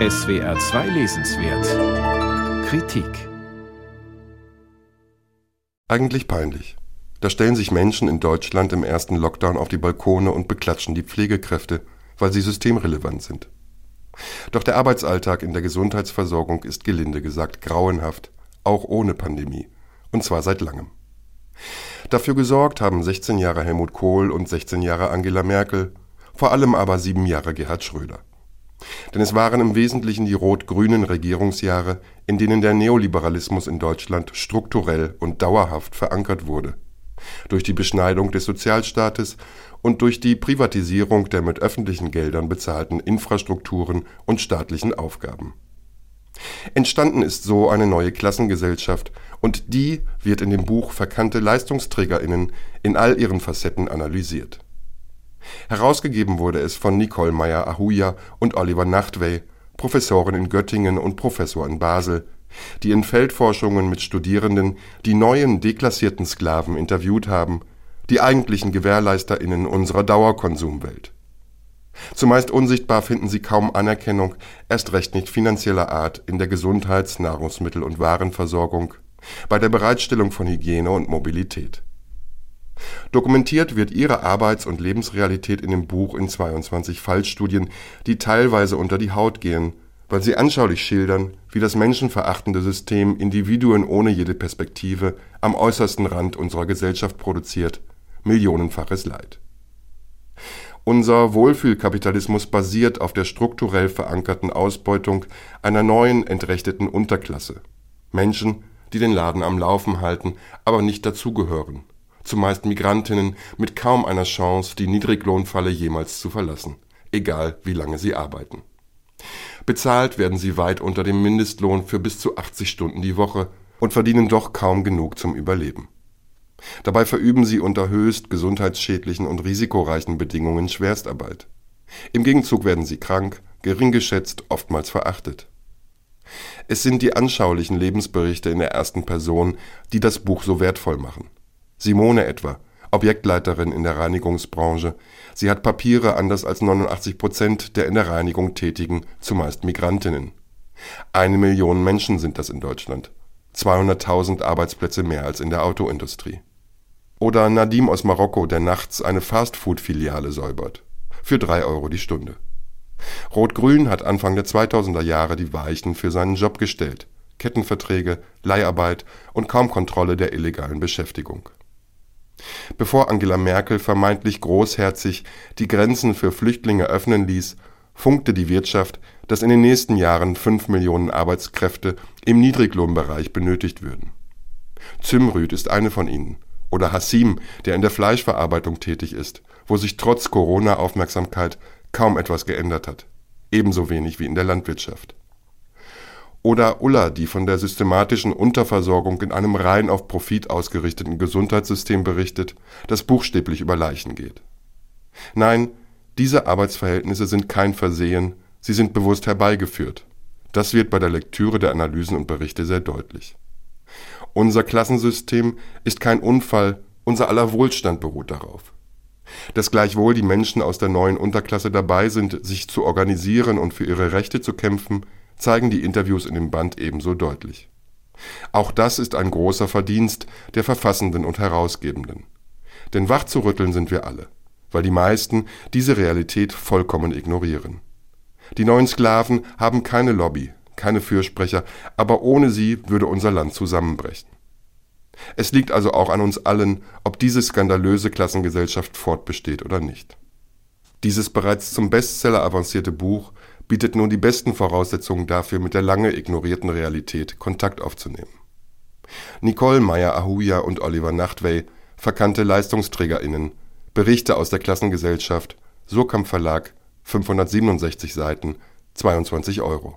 SWR 2 Lesenswert Kritik Eigentlich peinlich. Da stellen sich Menschen in Deutschland im ersten Lockdown auf die Balkone und beklatschen die Pflegekräfte, weil sie systemrelevant sind. Doch der Arbeitsalltag in der Gesundheitsversorgung ist gelinde gesagt grauenhaft, auch ohne Pandemie, und zwar seit langem. Dafür gesorgt haben 16 Jahre Helmut Kohl und 16 Jahre Angela Merkel, vor allem aber sieben Jahre Gerhard Schröder. Denn es waren im Wesentlichen die rot-grünen Regierungsjahre, in denen der Neoliberalismus in Deutschland strukturell und dauerhaft verankert wurde. Durch die Beschneidung des Sozialstaates und durch die Privatisierung der mit öffentlichen Geldern bezahlten Infrastrukturen und staatlichen Aufgaben. Entstanden ist so eine neue Klassengesellschaft, und die wird in dem Buch Verkannte Leistungsträgerinnen in all ihren Facetten analysiert. Herausgegeben wurde es von Nicole Meyer-Ahuja und Oliver Nachtwey, Professorin in Göttingen und Professor in Basel, die in Feldforschungen mit Studierenden die neuen deklassierten Sklaven interviewt haben, die eigentlichen GewährleisterInnen unserer Dauerkonsumwelt. Zumeist unsichtbar finden sie kaum Anerkennung, erst recht nicht finanzieller Art, in der Gesundheits-, Nahrungsmittel- und Warenversorgung, bei der Bereitstellung von Hygiene und Mobilität. Dokumentiert wird ihre Arbeits und Lebensrealität in dem Buch in 22 Fallstudien, die teilweise unter die Haut gehen, weil sie anschaulich schildern, wie das menschenverachtende System Individuen ohne jede Perspektive am äußersten Rand unserer Gesellschaft produziert, millionenfaches Leid. Unser Wohlfühlkapitalismus basiert auf der strukturell verankerten Ausbeutung einer neuen entrechteten Unterklasse. Menschen, die den Laden am Laufen halten, aber nicht dazugehören zumeist Migrantinnen mit kaum einer Chance, die Niedriglohnfalle jemals zu verlassen, egal wie lange sie arbeiten. Bezahlt werden sie weit unter dem Mindestlohn für bis zu 80 Stunden die Woche und verdienen doch kaum genug zum Überleben. Dabei verüben sie unter höchst gesundheitsschädlichen und risikoreichen Bedingungen Schwerstarbeit. Im Gegenzug werden sie krank, gering geschätzt, oftmals verachtet. Es sind die anschaulichen Lebensberichte in der ersten Person, die das Buch so wertvoll machen. Simone etwa, Objektleiterin in der Reinigungsbranche. Sie hat Papiere anders als 89 Prozent der in der Reinigung Tätigen, zumeist Migrantinnen. Eine Million Menschen sind das in Deutschland. 200.000 Arbeitsplätze mehr als in der Autoindustrie. Oder Nadim aus Marokko, der nachts eine Fastfood-Filiale säubert. Für drei Euro die Stunde. Rot-Grün hat Anfang der 2000er Jahre die Weichen für seinen Job gestellt. Kettenverträge, Leiharbeit und kaum Kontrolle der illegalen Beschäftigung. Bevor Angela Merkel vermeintlich großherzig die Grenzen für Flüchtlinge öffnen ließ, funkte die Wirtschaft, dass in den nächsten Jahren fünf Millionen Arbeitskräfte im Niedriglohnbereich benötigt würden. Zymrüt ist eine von ihnen. Oder Hassim, der in der Fleischverarbeitung tätig ist, wo sich trotz Corona-Aufmerksamkeit kaum etwas geändert hat. Ebenso wenig wie in der Landwirtschaft. Oder Ulla, die von der systematischen Unterversorgung in einem rein auf Profit ausgerichteten Gesundheitssystem berichtet, das buchstäblich über Leichen geht. Nein, diese Arbeitsverhältnisse sind kein Versehen, sie sind bewusst herbeigeführt. Das wird bei der Lektüre der Analysen und Berichte sehr deutlich. Unser Klassensystem ist kein Unfall, unser aller Wohlstand beruht darauf. Dass gleichwohl die Menschen aus der neuen Unterklasse dabei sind, sich zu organisieren und für ihre Rechte zu kämpfen, zeigen die Interviews in dem Band ebenso deutlich. Auch das ist ein großer Verdienst der Verfassenden und Herausgebenden. Denn wachzurütteln sind wir alle, weil die meisten diese Realität vollkommen ignorieren. Die neuen Sklaven haben keine Lobby, keine Fürsprecher, aber ohne sie würde unser Land zusammenbrechen. Es liegt also auch an uns allen, ob diese skandalöse Klassengesellschaft fortbesteht oder nicht. Dieses bereits zum Bestseller avancierte Buch bietet nun die besten Voraussetzungen dafür, mit der lange ignorierten Realität Kontakt aufzunehmen. Nicole Meyer-Ahuja und Oliver Nachtwey, verkannte LeistungsträgerInnen, Berichte aus der Klassengesellschaft, Surkamp Verlag, 567 Seiten, 22 Euro